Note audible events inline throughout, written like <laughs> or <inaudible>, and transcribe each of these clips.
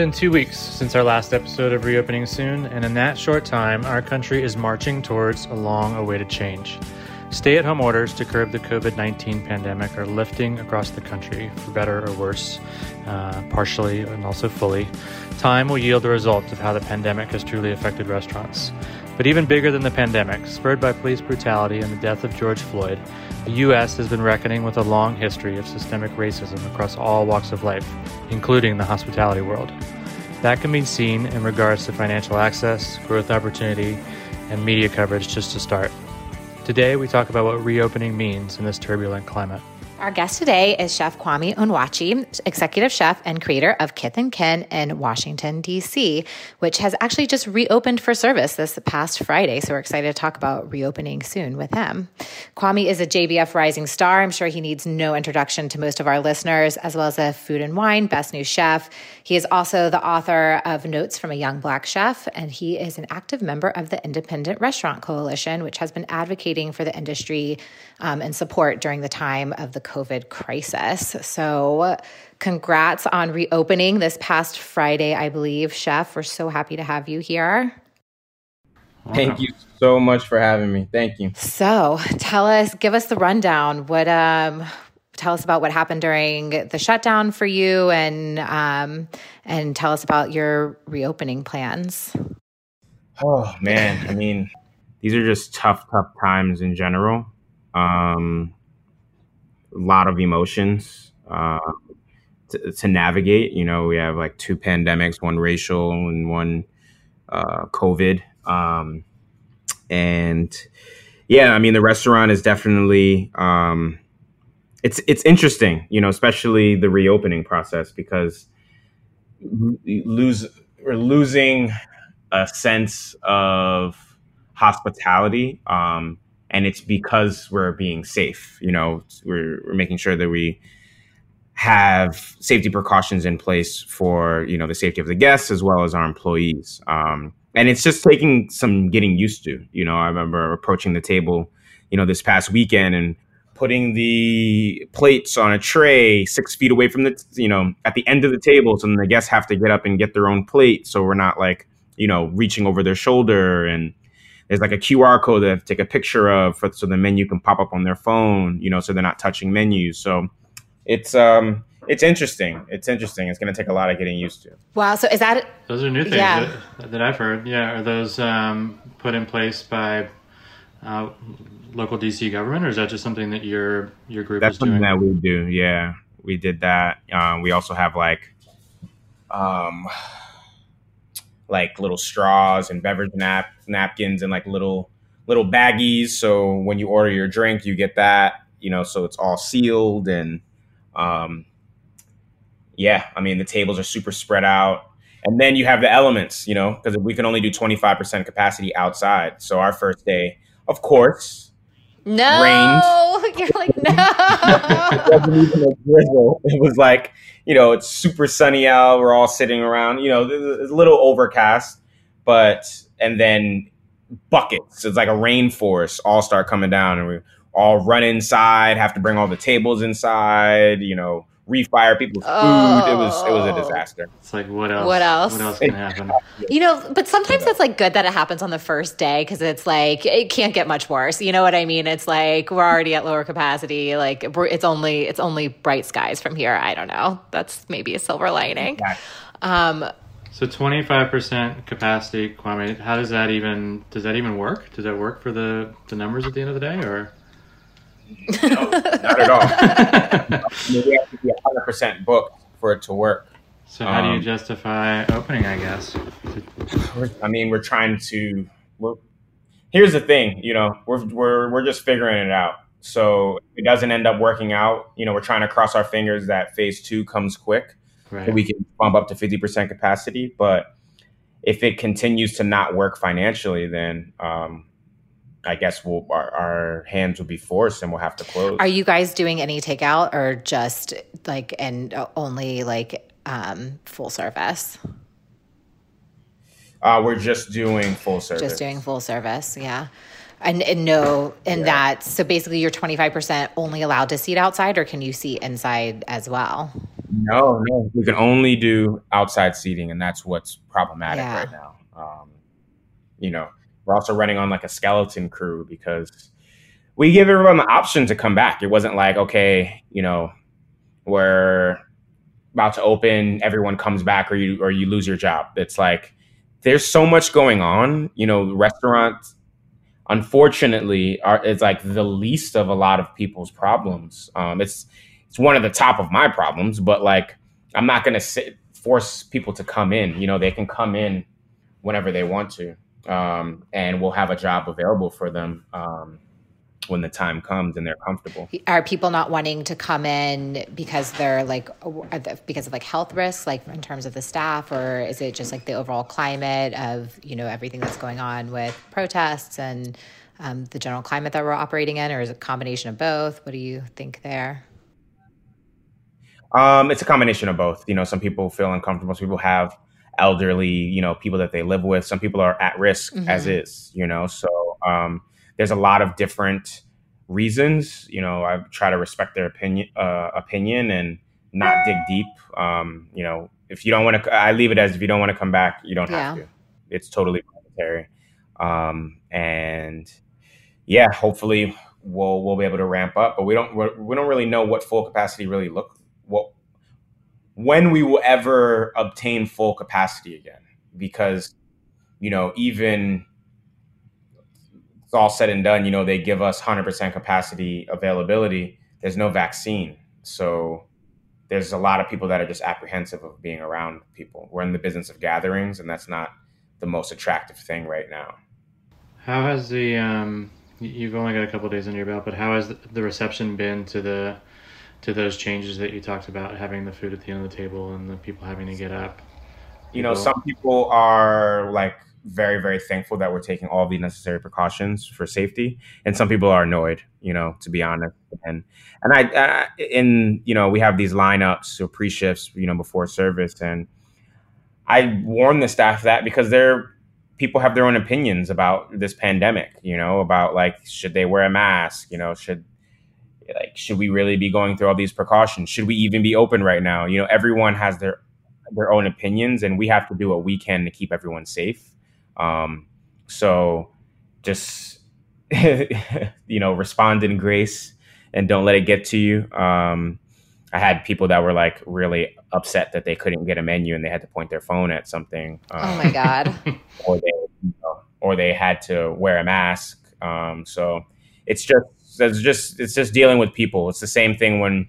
Been two weeks since our last episode of Reopening Soon, and in that short time, our country is marching towards a long awaited change. Stay at home orders to curb the COVID 19 pandemic are lifting across the country, for better or worse, uh, partially and also fully. Time will yield the result of how the pandemic has truly affected restaurants. But even bigger than the pandemic, spurred by police brutality and the death of George Floyd, the U.S. has been reckoning with a long history of systemic racism across all walks of life, including the hospitality world. That can be seen in regards to financial access, growth opportunity, and media coverage, just to start. Today, we talk about what reopening means in this turbulent climate. Our guest today is Chef Kwame Onwuachi, executive chef and creator of Kith and Kin in Washington, D.C., which has actually just reopened for service this past Friday. So we're excited to talk about reopening soon with him. Kwame is a JBF Rising Star. I'm sure he needs no introduction to most of our listeners, as well as a Food and Wine Best New Chef. He is also the author of Notes from a Young Black Chef, and he is an active member of the Independent Restaurant Coalition, which has been advocating for the industry um, and support during the time of the COVID crisis. So, congrats on reopening this past Friday, I believe. Chef, we're so happy to have you here. Thank you so much for having me. Thank you. So, tell us, give us the rundown. What um tell us about what happened during the shutdown for you and um and tell us about your reopening plans. Oh man, I mean, these are just tough tough times in general. Um a lot of emotions uh, to, to, navigate. You know, we have like two pandemics, one racial and one uh, COVID. Um, and yeah, I mean, the restaurant is definitely um, it's it's interesting, you know, especially the reopening process because lose we're losing a sense of hospitality. Um, and it's because we're being safe. You know, we're, we're making sure that we have safety precautions in place for you know the safety of the guests as well as our employees. Um, and it's just taking some getting used to. You know, I remember approaching the table, you know, this past weekend and putting the plates on a tray six feet away from the you know at the end of the table, so then the guests have to get up and get their own plate, so we're not like you know reaching over their shoulder and there's like a QR code that take a picture of for, so the menu can pop up on their phone, you know, so they're not touching menus. So it's um it's interesting. It's interesting. It's going to take a lot of getting used to. Wow. So is that those are new things yeah. that, that, I've heard? Yeah. Are those um, put in place by uh, local DC government, or is that just something that your your group That's is doing? something that we do. Yeah, we did that. Um, we also have like um like little straws and beverage nap napkins and like little little baggies. So when you order your drink, you get that. You know, so it's all sealed and um, yeah. I mean, the tables are super spread out. And then you have the elements, you know, because we can only do 25% capacity outside. So our first day, of course, No, rained. <laughs> you're like no. it wasn't even a drizzle. It was like, you know, it's super sunny out. We're all sitting around. You know, it's a little overcast, but and then buckets. It's like a rainforest all start coming down, and we all run inside. Have to bring all the tables inside. You know, refire people's food. It was it was a Oh. disaster. It's like what else? What else? What else can happen? <laughs> You know, but sometimes that's like good that it happens on the first day because it's like it can't get much worse. You know what I mean? It's like we're already at lower capacity. Like it's only it's only bright skies from here. I don't know. That's maybe a silver lining. Exactly. Um, So twenty five percent capacity, Kwame. How does that even does that even work? Does that work for the the numbers at the end of the day, or? No, not at all. <laughs> I mean, we have to be hundred percent booked for it to work. So how do you Um, justify opening? I guess. I mean, we're trying to. We're, here's the thing, you know, we're we're we're just figuring it out. So if it doesn't end up working out, you know, we're trying to cross our fingers that phase two comes quick, Right. so we can bump up to fifty percent capacity. But if it continues to not work financially, then um, I guess we'll our, our hands will be forced and we'll have to close. are you guys doing any takeout or just like and only like um, full service? uh, we're just doing full service. Just doing full service, yeah. And, and no, and Yeah. that so basically you're 25% only allowed to seat outside, or can you seat inside as well? No, no, we can only do outside seating, and that's what's problematic Yeah. right now. Um, you know, we're also running on like a skeleton crew because we give everyone the option to come back. It wasn't like okay, you know, we're about to open, everyone comes back, or you or you lose your job. It's like there's so much going on. You know, restaurants, unfortunately, are it's like the least of a lot of people's problems. Um, it's it's one of the top of my problems, but like I'm not gonna force people to come in. You know, they can come in whenever they want to, um, and we'll have a job available for them um, when the time comes and they're comfortable. Are people not wanting to come in because they're like because of like health risks, like in terms of the staff, or is it just like the overall climate of you know everything that's going on with protests and um, the general climate that we're operating in, or is it a combination of both? What do you think there? Um, it's a combination of both. You know, some people feel uncomfortable. Some people have elderly, you know, people that they live with. Some people are at risk as is. You know, so um, there's a lot of different reasons. You know, I try to respect their opinion, uh, opinion, and not dig deep. Um, you know, if you don't want to, I leave it as if you don't want to come back, you don't have to. It's totally voluntary. Um, and yeah, hopefully we'll we'll be able to ramp up, but we don't we're, we don't really know what full capacity really look what when we will ever obtain full capacity again because you know even it's all said and done you know they give us 100% capacity availability there's no vaccine. So there's a lot of people that are just apprehensive of being around people. We're in the business of gatherings and that's not the most attractive thing right now. How has the um, you've only got a couple days under your belt, but how has the- the reception been to the to those changes that you talked about, having the food at the end of the table and the people having to get up? you know some people are like very very thankful that we're taking all the necessary precautions for safety and some people are annoyed you know to be honest and and i, I in you know we have these lineups or pre-shifts you know before service and i warn the staff that because they're people have their own opinions about this pandemic you know about like should they wear a mask you know should like should we really be going through all these precautions should we even be open right now you know everyone has their their own opinions and we have to do what we can to keep everyone safe um, so just <laughs> you know respond in grace and don't let it get to you um, i had people that were like really upset that they couldn't get a menu and they had to point their phone at something um, Oh my god. <laughs> or they you know, or they had to wear a mask. Um, so it's just it's just it's just dealing with people. It's the same thing when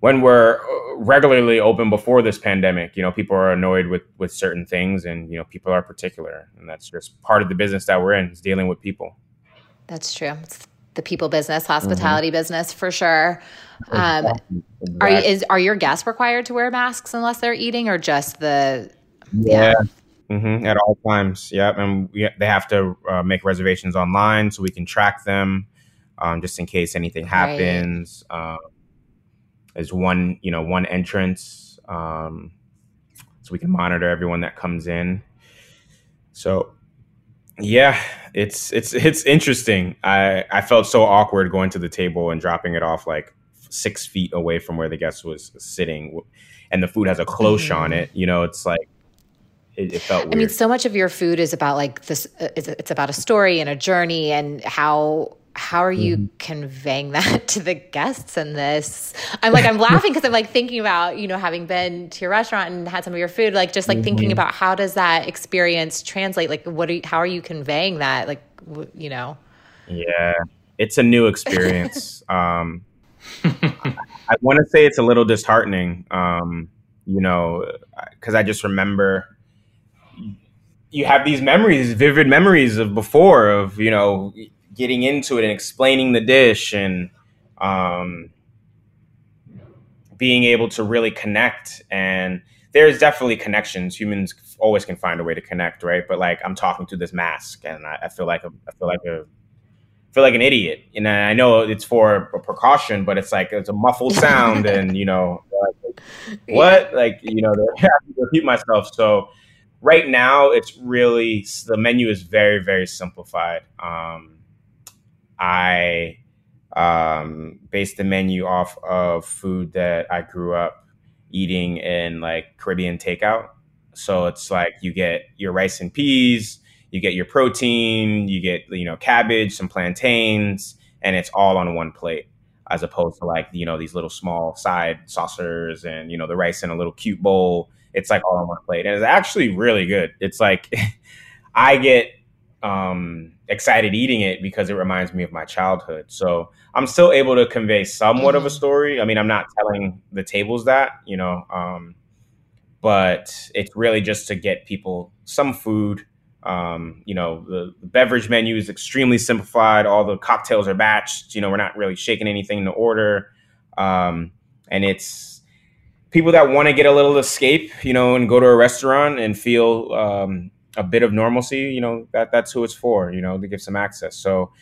when we're uh, regularly open before this pandemic. You know, people are annoyed with with certain things, and you know, people are particular, and that's just part of the business that we're in. Is dealing with people. That's true. It's the people business, hospitality business for sure. Um, are you, is are your guests required to wear masks unless they're eating, or just the? Yeah. hmm At all times. Yep. And we, they have to uh, make reservations online so we can track them. Um, just in case anything happens. Right. Um, there's one, you know, one entrance, um, so we can monitor everyone that comes in. So, yeah, it's it's <laughs> it's interesting. I I felt so awkward going to the table and dropping it off like six feet away from where the guest was sitting, and the food has a cloche mm-hmm. on it. You know, it's like it, it, felt weird. I mean, so much of your food is about like this. Uh, it's, it's, about a story and a journey, and how how are you mm-hmm. conveying <laughs> that to the guests in this? I'm like i'm <laughs> laughing because i'm like thinking about you know having been to your restaurant and had some of your food like just like mm-hmm. thinking about how does that experience translate? Like what are you, how are you conveying that? Like you know? Yeah. It's a new experience. <laughs> Um i, I want to say it's a little disheartening um you know because i just remember you have these memories vivid memories of before of you know getting into it and explaining the dish and um, being able to really connect. And there's definitely connections. Humans always can find a way to connect right? But like i'm talking to this mask and i, I feel like a, i feel like a I feel like an idiot. And i know it's for a precaution but it's like it's a muffled sound and you know like, <laughs> what? Yeah. like you know <laughs> I have to repeat myself. So right now it's really the menu is very very simplified. Um, I um, based the menu off of food that I grew up eating in like Caribbean takeout. So it's like you get your rice and peas, you get your protein, you get you know cabbage, some plantains, and it's all on one plate as opposed to like you know these little small side saucers and you know the rice in a little cute bowl. It's like all on one plate, and it's actually really good. It's like <laughs> I get um, excited eating it because it reminds me of my childhood. So I'm still able to convey somewhat of a mm-hmm. story. I mean, I'm not telling the tables that, you know, um, but it's really just to get people some food. Um, you know, the, the, beverage menu is extremely simplified. All the cocktails are batched. You know, we're not really shaking anything to order. Um, and it's people that want to get a little escape, you know, and go to a restaurant and feel um, a bit of normalcy, you know, that that's who it's for, you know, to give some access. So,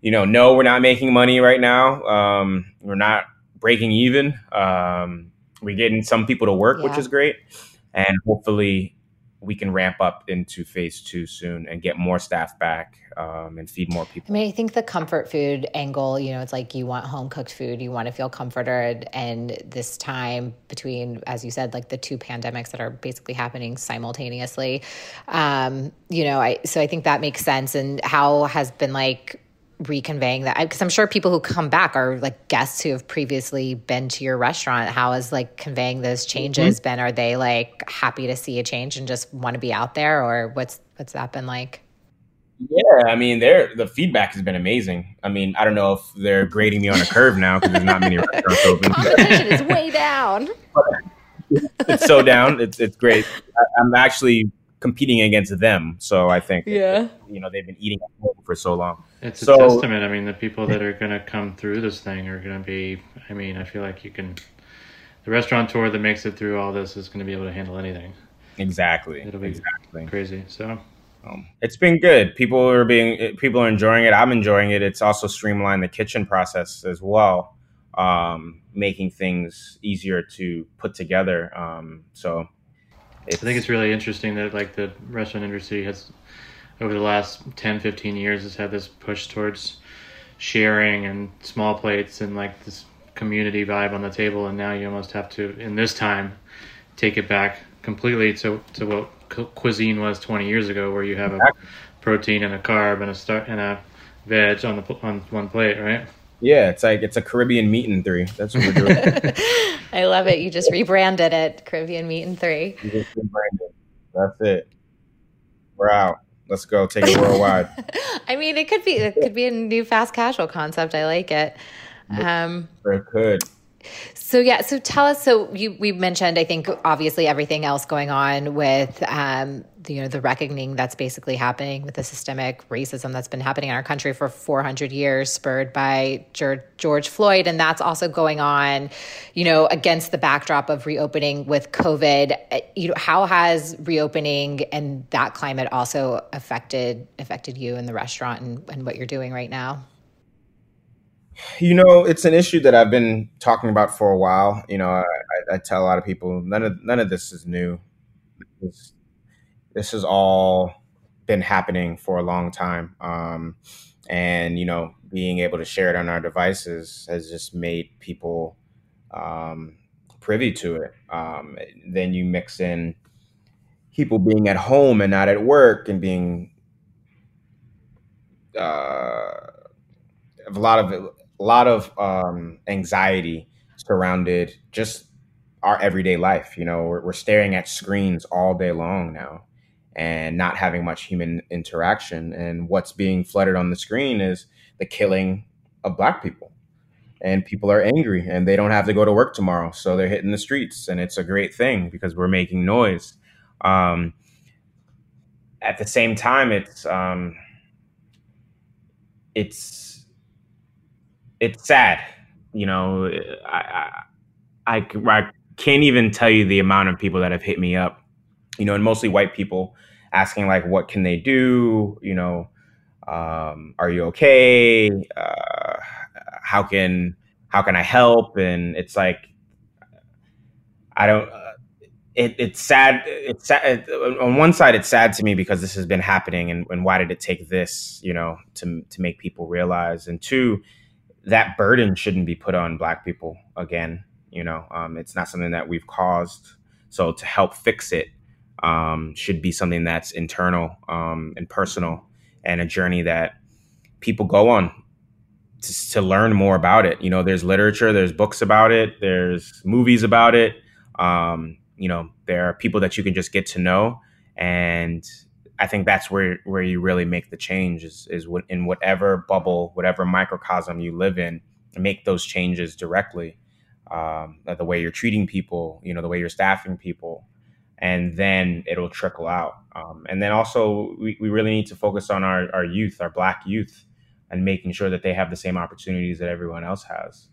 you know, no, we're not making money right now. Um, we're not breaking even. Um, we're getting some people to work, yeah. which is great. And hopefully we can ramp up into phase two soon and get more staff back um, and feed more people. I mean, I think the comfort food angle, you know, it's like you want home cooked food, you want to feel comforted. And this time between, as you said, like the two pandemics that are basically happening simultaneously, um, you know, I, so I think that makes sense. And how has been like, reconveying that? Because i'm sure people who come back are like guests who have previously been to your restaurant. How is like conveying those changes mm-hmm. been? Are they like happy to see a change and just want to be out there or what's what's that been like? Yeah i mean they're the feedback has been amazing. I mean i don't know if they're grading me on a curve now because there's not many restaurants open. <laughs> Competition is way down. <laughs> It's so down. It's, it's great. I, i'm actually competing against them. So I think, yeah, you know, they've been eating at home for so long. It's so, a testament. I mean, the people that are going to come through this thing are going to be. I mean, I feel like you can. The restaurateur that makes it through all this is going to be able to handle anything. Exactly. It'll be exactly. crazy. So. Um, it's been good. People are being people are enjoying it. I'm enjoying it. It's also streamlined the kitchen process as well, um, making things easier to put together. Um, so I think it's really interesting that like the restaurant industry has over the last 10 15 years has had this push towards sharing and small plates and like this community vibe on the table and now you almost have to in this time take it back completely to to what cuisine was 20 years ago where you have a protein and a carb and a start and a veg on the on one plate right yeah, it's like it's a Caribbean meat and three. That's what we're doing. <laughs> I love it. You just rebranded it, Caribbean meat and three. You just rebranded. That's it. We're out. Let's go. Take it worldwide. <laughs> I mean, it could be it could be a new fast casual concept. I like it. Um, it could. So yeah, so tell us. So you we mentioned, I think, obviously everything else going on with um, the, you know the reckoning that's basically happening with the systemic racism that's been happening in our country for 400 years, spurred by George Floyd, and that's also going on, you know, against the backdrop of reopening with COVID. You know, how has reopening and that climate also affected affected you in the restaurant and, and what you're doing right now? You know, it's an issue that I've been talking about for a while. You know, I, I, tell a lot of people none of none of this is new. This, this has all been happening for a long time, um, and you know, being able to share it on our devices has just made people um, privy to it. Um, then you mix in people being at home and not at work, and being uh, a lot of a lot of um, anxiety surrounded just our everyday life. You know, we're, we're staring at screens all day long now and not having much human interaction. And what's being flooded on the screen is the killing of black people. And people are angry and they don't have to go to work tomorrow. So they're hitting the streets. And it's a great thing because we're making noise. Um, at the same time, it's um, it's it's sad. You know, I, I, I can't even tell you the amount of people that have hit me up. You know, and mostly white people asking like, "What can they do?" You know, um, "Are you okay?" Uh, how can how can I help? And it's like, I don't. Uh, it, it's sad. It's sad. On one side, it's sad to me because this has been happening, and, and why did it take this, you know, to to make people realize? And two, that burden shouldn't be put on Black people again. You know, um, it's not something that we've caused. So to help fix it um, should be something that's internal um, and personal, and a journey that people go on to, to, learn more about it. You know, there's literature, there's books about it, there's movies about it. Um, you know there are people that you can just get to know and i think that's where where you really make the change is is in whatever bubble whatever microcosm you live in make those changes directly um, the way you're treating people you know the way you're staffing people and then it'll trickle out um, and then also we, we really need to focus on our, our youth our black youth and making sure that they have the same opportunities that everyone else has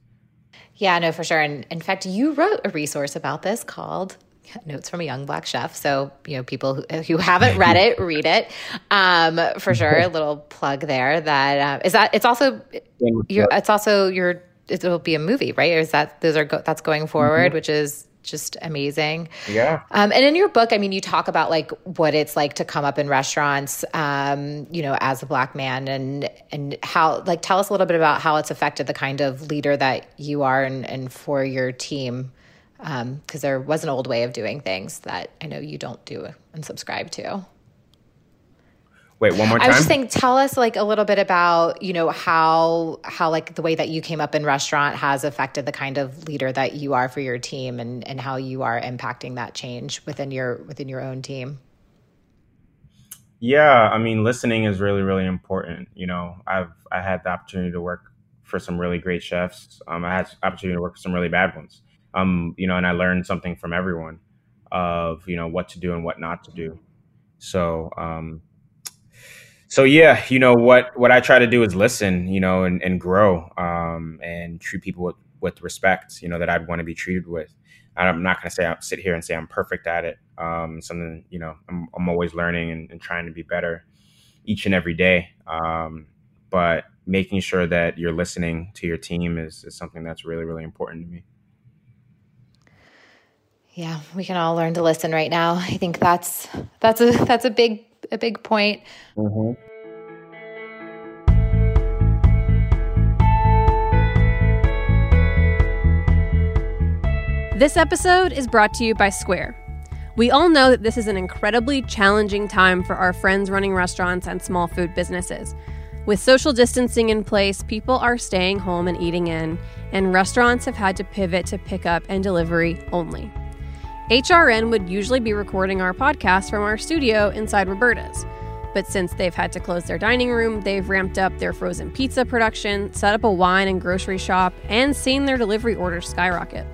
yeah, no, for sure. And in fact, you wrote a resource about this called notes from a young black chef. So, you know, people who, who haven't <laughs> read it, read it. Um, for sure. A little plug there that uh, is that it's also, your, it's also your, it'll be a movie, right? Or is that, those are, go, that's going forward, mm-hmm. which is just amazing. Yeah. Um, and in your book, I mean, you talk about like what it's like to come up in restaurants, um, you know, as a black man and, and how, like, tell us a little bit about how it's affected the kind of leader that you are and, and for your team because um, there was an old way of doing things that I know you don't do and subscribe to. Wait, one more time. I was just saying, tell us like a little bit about you know how how like the way that you came up in restaurant has affected the kind of leader that you are for your team and and how you are impacting that change within your within your own team. Yeah, I mean, listening is really really important. You know, I've I had the opportunity to work for some really great chefs. Um, I had opportunity to work for some really bad ones um, you know, and I learned something from everyone of you know what to do and what not to do. So, um, so yeah, you know what what I try to do is listen, you know, and, and grow, um, and treat people with, with respect, you know, that I'd want to be treated with. I'm not going to say I sit here and say I'm perfect at it. Um, something you know, I'm, I'm always learning and, and, trying to be better each and every day. Um, but making sure that you're listening to your team is, is something that's really really important to me. Yeah, we can all learn to listen right now. I think that's that's a that's a big a big point. Mm-hmm. This episode is brought to you by Square. We all know that this is an incredibly challenging time for our friends running restaurants and small food businesses. With social distancing in place, people are staying home and eating in, and restaurants have had to pivot to pickup and delivery only. HRN would usually be recording our podcast from our studio inside Roberta's. But since they've had to close their dining room, they've ramped up their frozen pizza production, set up a wine and grocery shop, and seen their delivery orders skyrocket.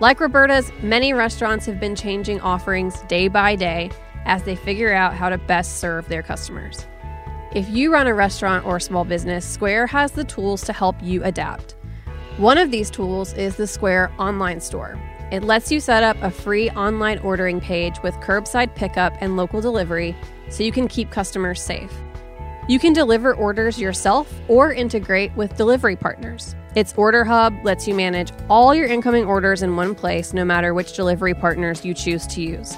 Like Roberta's, many restaurants have been changing offerings day by day as they figure out how to best serve their customers. If you run a restaurant or small business, Square has the tools to help you adapt. One of these tools is the Square online store. It lets you set up a free online ordering page with curbside pickup and local delivery so you can keep customers safe. You can deliver orders yourself or integrate with delivery partners. Its Order Hub lets you manage all your incoming orders in one place, no matter which delivery partners you choose to use.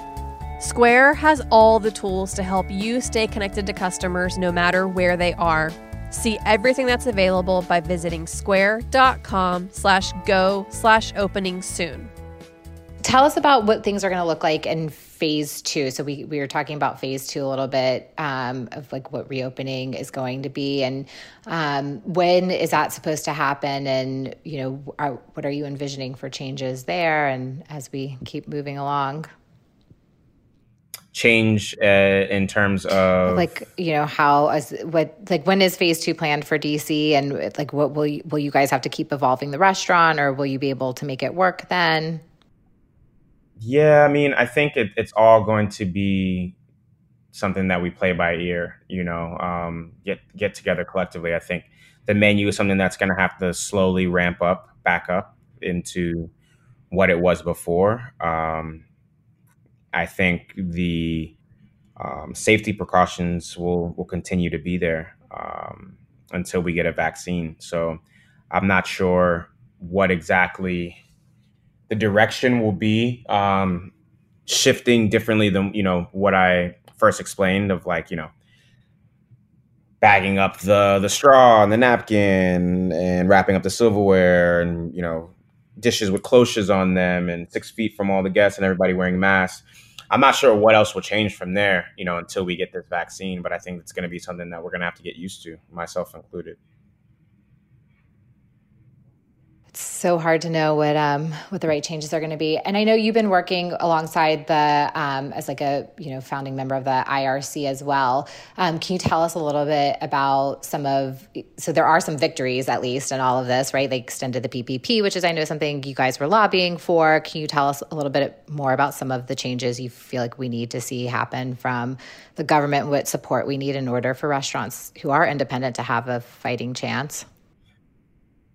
Square has all the tools to help you stay connected to customers no matter where they are. See everything that's available by visiting square.com slash go slash opening soon. Tell us about what things are going to look like in phase two. So we, we were talking about phase two a little bit um, of like what reopening is going to be and um, when is that supposed to happen? And, you know, are, what are you envisioning for changes there? And as we keep moving along change uh, in terms of like you know how as what like when is phase two planned for dc and like what will you, will you guys have to keep evolving the restaurant or will you be able to make it work then yeah i mean i think it, it's all going to be something that we play by ear you know um, get get together collectively i think the menu is something that's going to have to slowly ramp up back up into what it was before um, I think the um, safety precautions will will continue to be there um, until we get a vaccine. So I'm not sure what exactly the direction will be um, shifting differently than you know what I first explained of like you know bagging up the the straw and the napkin and wrapping up the silverware and you know dishes with cloches on them and six feet from all the guests and everybody wearing masks I'm not sure what else will change from there, you know, until we get this vaccine. But I think it's going to be something that we're going to have to get used to, myself included. So hard to know what um, what the right changes are going to be. And I know you've been working alongside the um, as like a you know founding member of the IRC as well. Um, can you tell us a little bit about some of so there are some victories at least in all of this, right? They extended the PPP, which is I know something you guys were lobbying for. Can you tell us a little bit more about some of the changes you feel like we need to see happen from the government? What support we need in order for restaurants who are independent to have a fighting chance?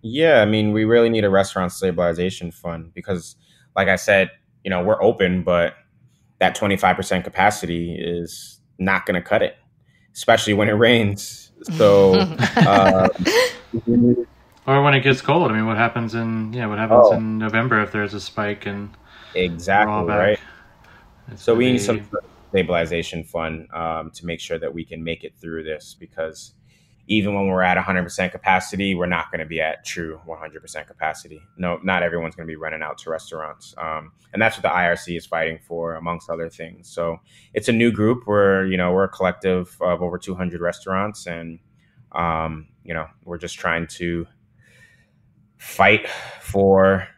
Yeah, I mean, we really need a restaurant stabilization fund because, like I said, you know, we're open, but that 25% capacity is not going to cut it, especially when it rains. So, uh, <laughs> or when it gets cold. I mean, what happens in yeah, what happens oh. in November if there's a spike and exactly right. It's so we be... need some stabilization fund um, to make sure that we can make it through this because even when we're at 100% capacity, we're not going to be at true 100% capacity. No, not everyone's going to be running out to restaurants. Um, and that's what the IRC is fighting for, amongst other things. So it's a new group. We're, you know, we're a collective of over 200 restaurants. And, um, you know, we're just trying to fight for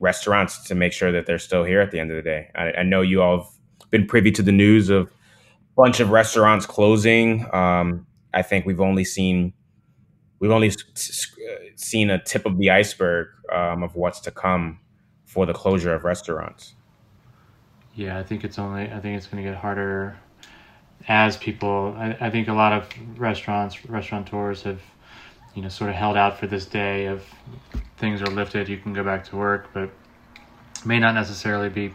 restaurants to make sure that they're still here at the end of the day. I, I know you all have been privy to the news of a bunch of restaurants closing. Um, I think we've only seen we've only seen a tip of the iceberg um, of what's to come for the closure of restaurants. Yeah, I think it's only I think it's going to get harder as people. I, I think a lot of restaurants restaurateurs have you know sort of held out for this day of things are lifted, you can go back to work, but may not necessarily be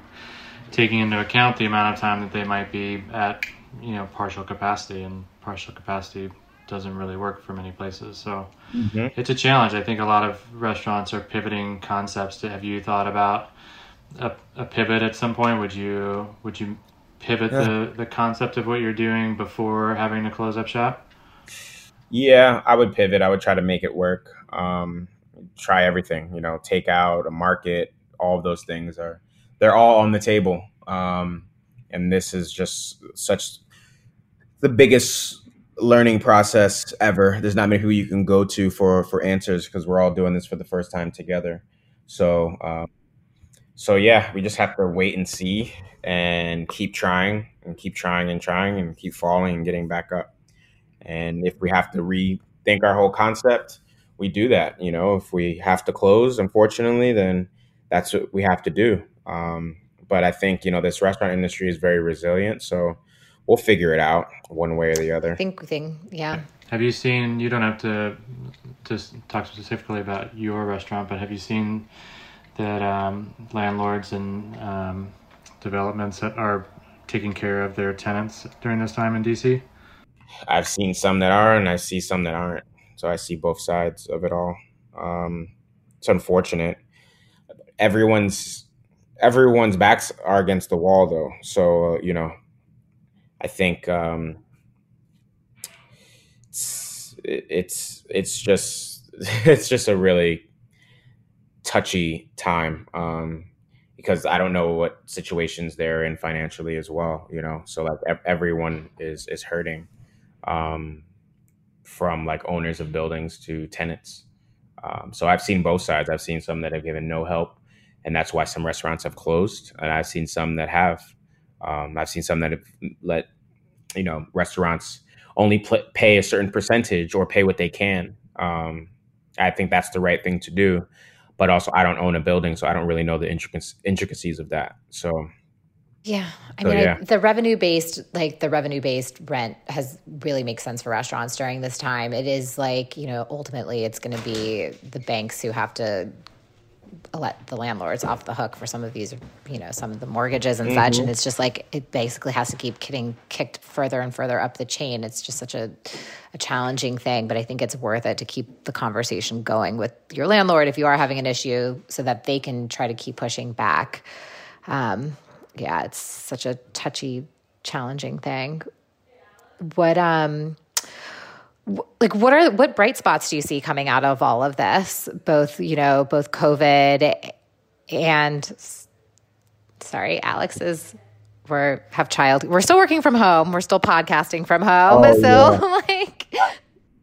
taking into account the amount of time that they might be at you know partial capacity and partial capacity doesn't really work for many places. So mm-hmm. it's a challenge. I think a lot of restaurants are pivoting concepts. To, have you thought about a, a pivot at some point? Would you would you pivot yeah. the the concept of what you're doing before having to close up shop? Yeah, I would pivot. I would try to make it work. Um, try everything. You know, take out a market. All of those things are they're all on the table. Um, and this is just such the biggest learning process ever. There's not many who you can go to for for answers because we're all doing this for the first time together. So, um, so yeah, we just have to wait and see and keep trying and keep trying and trying and keep falling and getting back up. And if we have to rethink our whole concept, we do that. You know, if we have to close, unfortunately, then that's what we have to do. Um, but I think you know this restaurant industry is very resilient, so we'll figure it out one way or the other. Think thing, yeah. Have you seen? You don't have to just talk specifically about your restaurant, but have you seen that um, landlords and um, developments that are taking care of their tenants during this time in DC? I've seen some that are, and I see some that aren't. So I see both sides of it all. Um, it's unfortunate. Everyone's everyone's backs are against the wall, though. So uh, you know, I think um, it's it's it's just <laughs> it's just a really touchy time um, because I don't know what situations they're in financially as well. You know, so like everyone is is hurting um, from like owners of buildings to tenants. Um, so I've seen both sides. I've seen some that have given no help, and that's why some restaurants have closed, and I've seen some that have. Um, I've seen some that have let you know restaurants only pl- pay a certain percentage or pay what they can. Um, I think that's the right thing to do, but also I don't own a building, so I don't really know the intric- intricacies of that. So yeah. I so, mean, yeah. I, the revenue based, like the revenue based rent has really makes sense for restaurants during this time. It is like, you know, ultimately it's going to be the banks who have to let the landlords off the hook for some of these, you know, some of the mortgages and mm-hmm. such. And it's just like, it basically has to keep getting kicked further and further up the chain. It's just such a, a challenging thing, but I think it's worth it to keep the conversation going with your landlord if you are having an issue so that they can try to keep pushing back. Um, yeah, it's such a touchy, challenging thing. What um like what are what bright spots do you see coming out of all of this? Both, you know, both COVID and sorry, Alex is we're have child we're still working from home. We're still podcasting from home. Oh, <laughs> so yeah. <laughs> like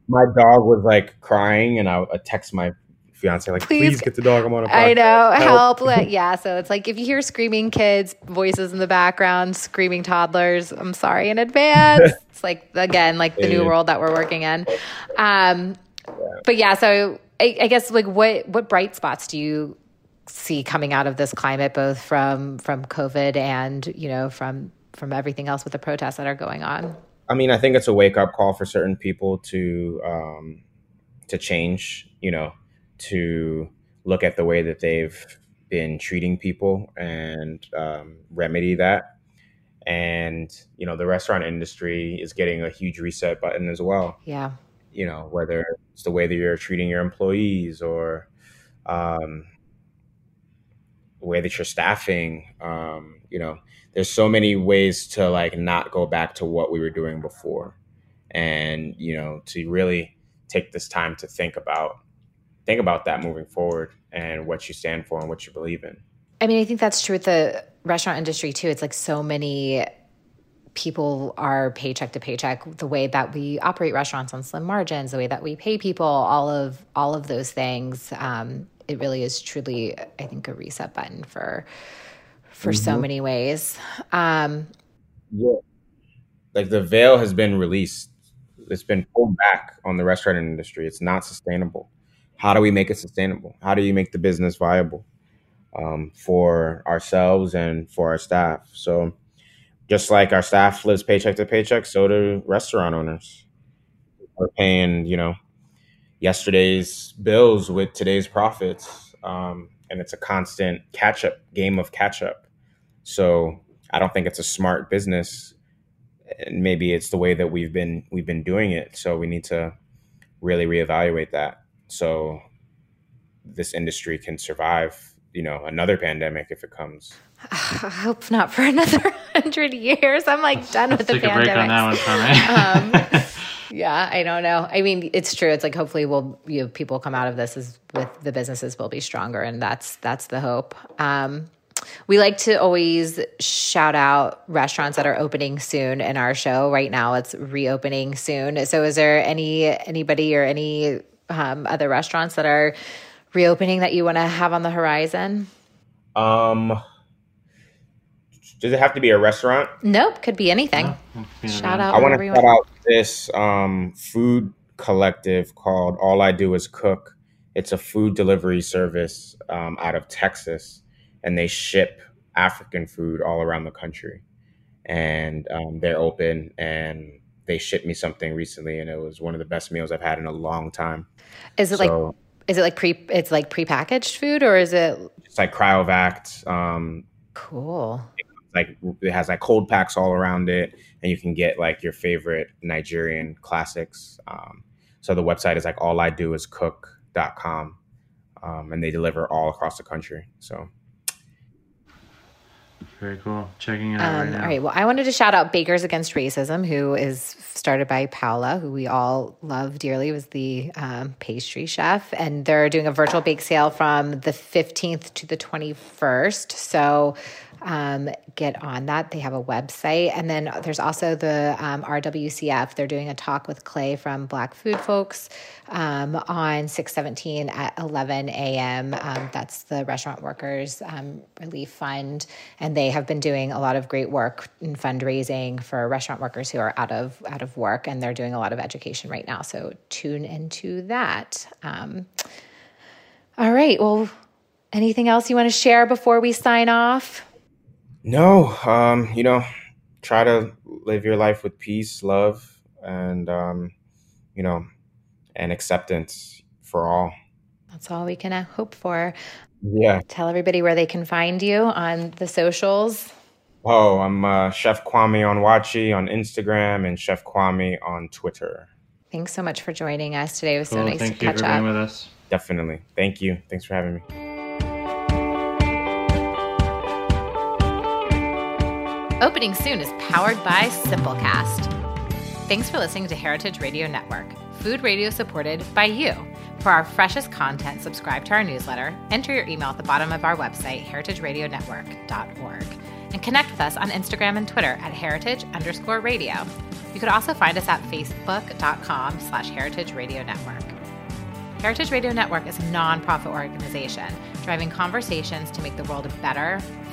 my dog was like crying and I, I text my fiance like please, please get the dog i'm on a podcast. i know help, help. <laughs> yeah so it's like if you hear screaming kids voices in the background screaming toddlers i'm sorry in advance <laughs> it's like again like the new world that we're working in um but yeah so I, I guess like what what bright spots do you see coming out of this climate both from from covid and you know from from everything else with the protests that are going on i mean i think it's a wake-up call for certain people to um to change you know to look at the way that they've been treating people and um, remedy that. And you know, the restaurant industry is getting a huge reset button as well. Yeah. You know, whether it's the way that you're treating your employees or um, the way that you're staffing. Um, you know, there's so many ways to like not go back to what we were doing before, and you know, to really take this time to think about think about that moving forward and what you stand for and what you believe in. I mean, I think that's true with the restaurant industry too. It's like so many people are paycheck to paycheck the way that we operate restaurants on slim margins the way that we pay people all of all of those things um, it really is truly i think a reset button for for mm-hmm. so many ways um, yeah like the veil has been released it's been pulled back on the restaurant industry it's not sustainable how do we make it sustainable? How do you make the business viable um, for ourselves and for our staff? So, just like our staff lives paycheck to paycheck, so do restaurant owners. We're paying, you know, yesterday's bills with today's profits, um, and it's a constant catch up game of catch up. So, I don't think it's a smart business, and maybe it's the way that we've been we've been doing it. So, we need to really reevaluate that so this industry can survive you know another pandemic if it comes. I <sighs> hope not for another <laughs> hundred years. I'm like done with the pandemic <laughs> um, <laughs> yeah i don't know. I mean it's true. It's like hopefully we'll you know, people come out of this as with the businesses will be stronger and that's that's the hope. Um, we like to always shout out restaurants that are opening soon in our show. Right now it's reopening soon. So is there any anybody or any um, other restaurants that are reopening that you want to have on the horizon? Um, does it have to be a restaurant? Nope, could be anything. shout out. I want to shout out this um, food collective called All I Do Is Cook. It's a food delivery service um, out of Texas, and they ship African food all around the country. And um, they're open, and they shipped me something recently, and it was one of the best meals I've had in a long time. Is it so, like is it like pre it's like prepackaged food or is it it's like cryovac um cool like it has like cold packs all around it and you can get like your favorite nigerian classics um so the website is like all i do is cook.com um, and they deliver all across the country. So very cool. Checking it out um, right now. All right. Well, I wanted to shout out Bakers Against Racism, who is started by Paola, who we all love dearly, was the um, pastry chef, and they're doing a virtual bake sale from the 15th to the 21st. So um, get on that. They have a website. And then there's also the um, RWCF. They're doing a talk with Clay from Black Food Folks um, on 617 at 11 a.m. Um, that's the Restaurant Workers um, Relief Fund. And they have been doing a lot of great work in fundraising for restaurant workers who are out of out of work. And they're doing a lot of education right now. So tune into that. Um, all right. Well, anything else you want to share before we sign off? No, um, you know, try to live your life with peace, love, and um, you know, and acceptance for all. That's all we can uh, hope for. Yeah. Tell everybody where they can find you on the socials. Oh, I'm uh, Chef Kwame Onwuachi on Instagram and Chef Kwame on Twitter. Thanks so much for joining us today. It was cool. so nice Thank to catch up. with us. Definitely. Thank you. Thanks for having me. Opening Soon is powered by Simplecast. Thanks for listening to Heritage Radio Network, food radio supported by you. For our freshest content, subscribe to our newsletter, enter your email at the bottom of our website, heritageradionetwork.org, and connect with us on Instagram and Twitter at heritage underscore radio. You could also find us at facebook.com slash heritage radio network. Heritage Radio Network is a nonprofit organization driving conversations to make the world a better,